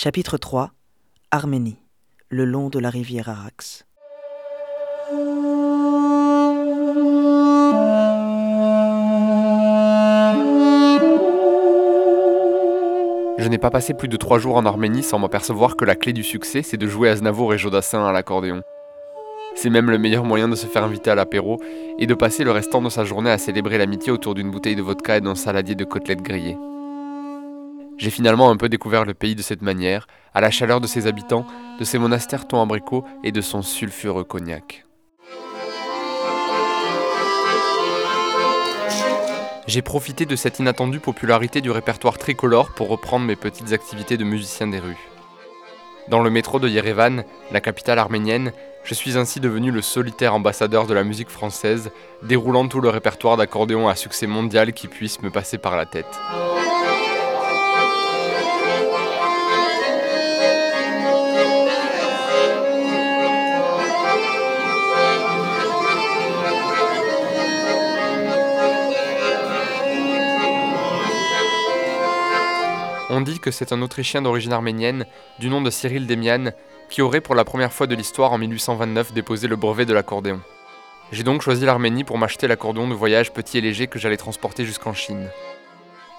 Chapitre 3 Arménie, le long de la rivière Arax. Je n'ai pas passé plus de trois jours en Arménie sans m'apercevoir que la clé du succès, c'est de jouer Aznavour et Jodassin à l'accordéon. C'est même le meilleur moyen de se faire inviter à l'apéro et de passer le restant de sa journée à célébrer l'amitié autour d'une bouteille de vodka et d'un saladier de côtelettes grillées. J'ai finalement un peu découvert le pays de cette manière, à la chaleur de ses habitants, de ses monastères ton abricot et de son sulfureux cognac. J'ai profité de cette inattendue popularité du répertoire tricolore pour reprendre mes petites activités de musicien des rues. Dans le métro de Yerevan, la capitale arménienne, je suis ainsi devenu le solitaire ambassadeur de la musique française, déroulant tout le répertoire d'accordéon à succès mondial qui puisse me passer par la tête. On dit que c'est un Autrichien d'origine arménienne, du nom de Cyril Demian, qui aurait pour la première fois de l'histoire en 1829 déposé le brevet de l'accordéon. J'ai donc choisi l'Arménie pour m'acheter l'accordéon de voyage petit et léger que j'allais transporter jusqu'en Chine.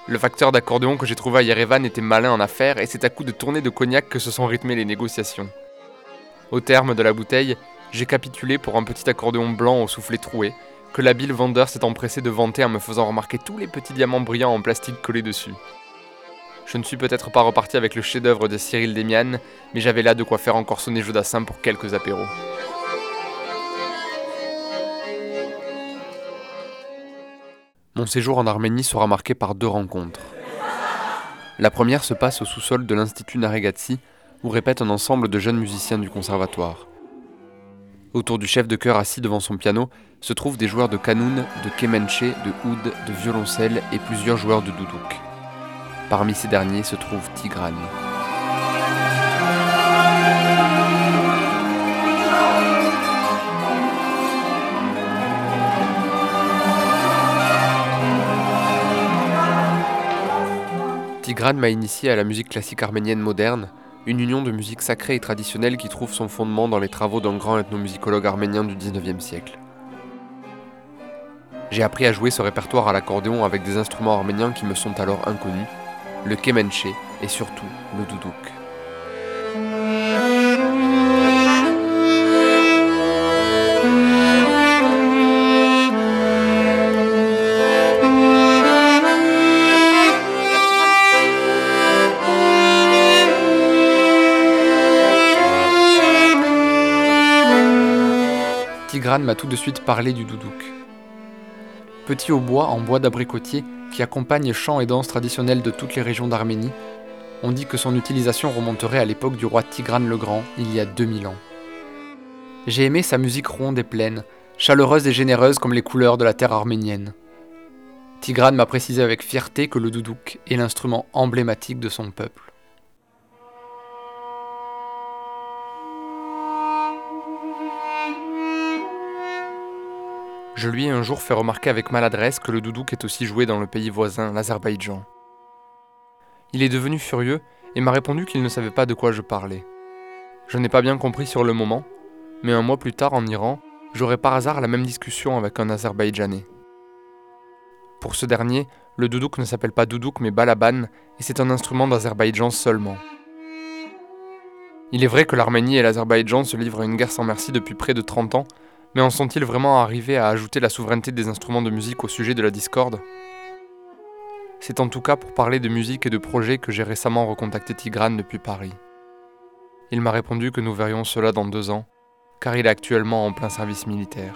Le facteur d'accordéon que j'ai trouvé à Yerevan était malin en affaires et c'est à coup de tournées de cognac que se sont rythmées les négociations. Au terme de la bouteille, j'ai capitulé pour un petit accordéon blanc au soufflet troué, que l'habile vendeur s'est empressé de vanter en me faisant remarquer tous les petits diamants brillants en plastique collés dessus. Je ne suis peut-être pas reparti avec le chef-d'œuvre de Cyril Demian, mais j'avais là de quoi faire encore sonner Jodassin pour quelques apéros. Mon séjour en Arménie sera marqué par deux rencontres. La première se passe au sous-sol de l'Institut Naregatsi, où répète un ensemble de jeunes musiciens du conservatoire. Autour du chef de chœur assis devant son piano se trouvent des joueurs de kanoun, de kemenche, de oud, de violoncelle et plusieurs joueurs de doudouk. Parmi ces derniers se trouve Tigrane. Tigrane m'a initié à la musique classique arménienne moderne, une union de musique sacrée et traditionnelle qui trouve son fondement dans les travaux d'un grand ethnomusicologue arménien du XIXe siècle. J'ai appris à jouer ce répertoire à l'accordéon avec des instruments arméniens qui me sont alors inconnus, le kemenche et surtout le doudouk. Tigrane m'a tout de suite parlé du doudouk. Petit hautbois en bois d'abricotier qui accompagne chants et danses traditionnelles de toutes les régions d'Arménie, on dit que son utilisation remonterait à l'époque du roi Tigrane le Grand, il y a 2000 ans. J'ai aimé sa musique ronde et pleine, chaleureuse et généreuse comme les couleurs de la terre arménienne. Tigrane m'a précisé avec fierté que le doudouk est l'instrument emblématique de son peuple. Je lui ai un jour fait remarquer avec maladresse que le doudouk est aussi joué dans le pays voisin, l'Azerbaïdjan. Il est devenu furieux et m'a répondu qu'il ne savait pas de quoi je parlais. Je n'ai pas bien compris sur le moment, mais un mois plus tard en Iran, j'aurai par hasard la même discussion avec un Azerbaïdjanais. Pour ce dernier, le doudouk ne s'appelle pas doudouk mais balaban et c'est un instrument d'Azerbaïdjan seulement. Il est vrai que l'Arménie et l'Azerbaïdjan se livrent à une guerre sans merci depuis près de 30 ans, mais en sont-ils vraiment arrivés à ajouter la souveraineté des instruments de musique au sujet de la discorde? C'est en tout cas pour parler de musique et de projets que j'ai récemment recontacté Tigrane depuis Paris. Il m'a répondu que nous verrions cela dans deux ans, car il est actuellement en plein service militaire.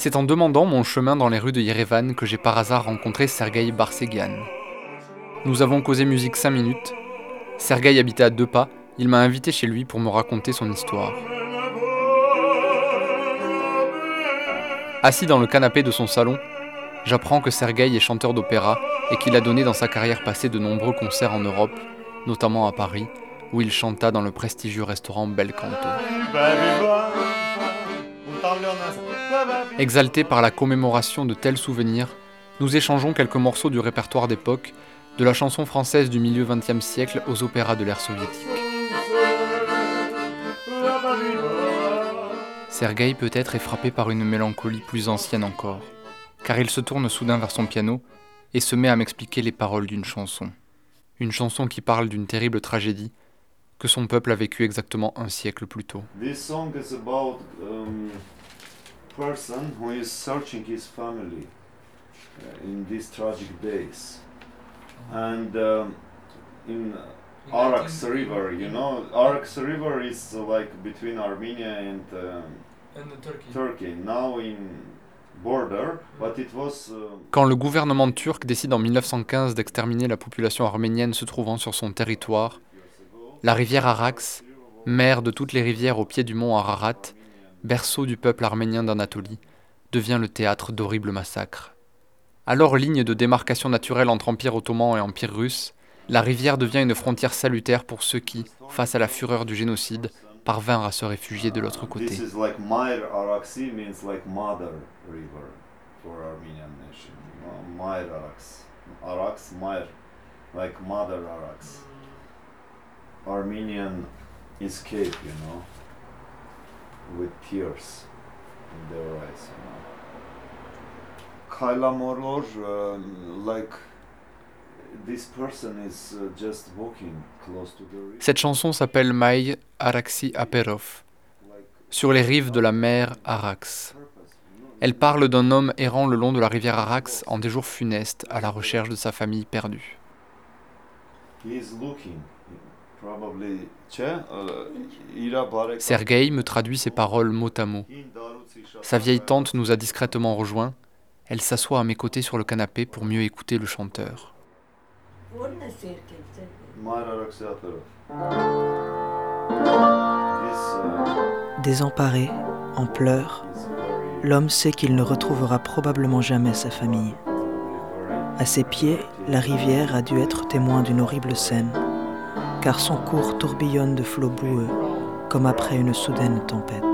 C'est en demandant mon chemin dans les rues de Yerevan que j'ai par hasard rencontré Sergei Barsegian. Nous avons causé musique 5 minutes. Sergei habitait à deux pas, il m'a invité chez lui pour me raconter son histoire. Assis dans le canapé de son salon, j'apprends que Sergei est chanteur d'opéra et qu'il a donné dans sa carrière passée de nombreux concerts en Europe, notamment à Paris, où il chanta dans le prestigieux restaurant Bel Canto. Exalté par la commémoration de tels souvenirs, nous échangeons quelques morceaux du répertoire d'époque, de la chanson française du milieu XXe siècle aux opéras de l'ère soviétique. Sergueï peut-être est frappé par une mélancolie plus ancienne encore, car il se tourne soudain vers son piano et se met à m'expliquer les paroles d'une chanson. Une chanson qui parle d'une terrible tragédie que son peuple a vécue exactement un siècle plus tôt. person who is searching his family uh, in these tragic days. And um, in Arax River, you know, Arax River is uh, like between Armenia and, um, and Turkey. Turkey. Now in border, but it was, uh, Quand le gouvernement turc décide en 1915 d'exterminer la population arménienne se trouvant sur son territoire, la rivière Arax, mère de toutes les rivières au pied du mont Ararat, berceau du peuple arménien d'Anatolie, devient le théâtre d'horribles massacres. Alors ligne de démarcation naturelle entre Empire ottoman et Empire russe, la rivière devient une frontière salutaire pour ceux qui, face à la fureur du génocide, parvinrent à se réfugier de l'autre côté. Armenian escape, you know with tears in their eyes. You know? uh, like this person is uh, just walking close to the river. Cette chanson s'appelle Maï Araxi Aperov, sur les rives de la mer Arax. Elle parle d'un homme errant le long de la rivière Arax en des jours funestes à la recherche de sa famille perdue. He is looking Sergueï me traduit ses paroles mot à mot. Sa vieille tante nous a discrètement rejoints. Elle s'assoit à mes côtés sur le canapé pour mieux écouter le chanteur. Désemparé, en pleurs, l'homme sait qu'il ne retrouvera probablement jamais sa famille. À ses pieds, la rivière a dû être témoin d'une horrible scène car son cours tourbillonne de flots boueux comme après une soudaine tempête.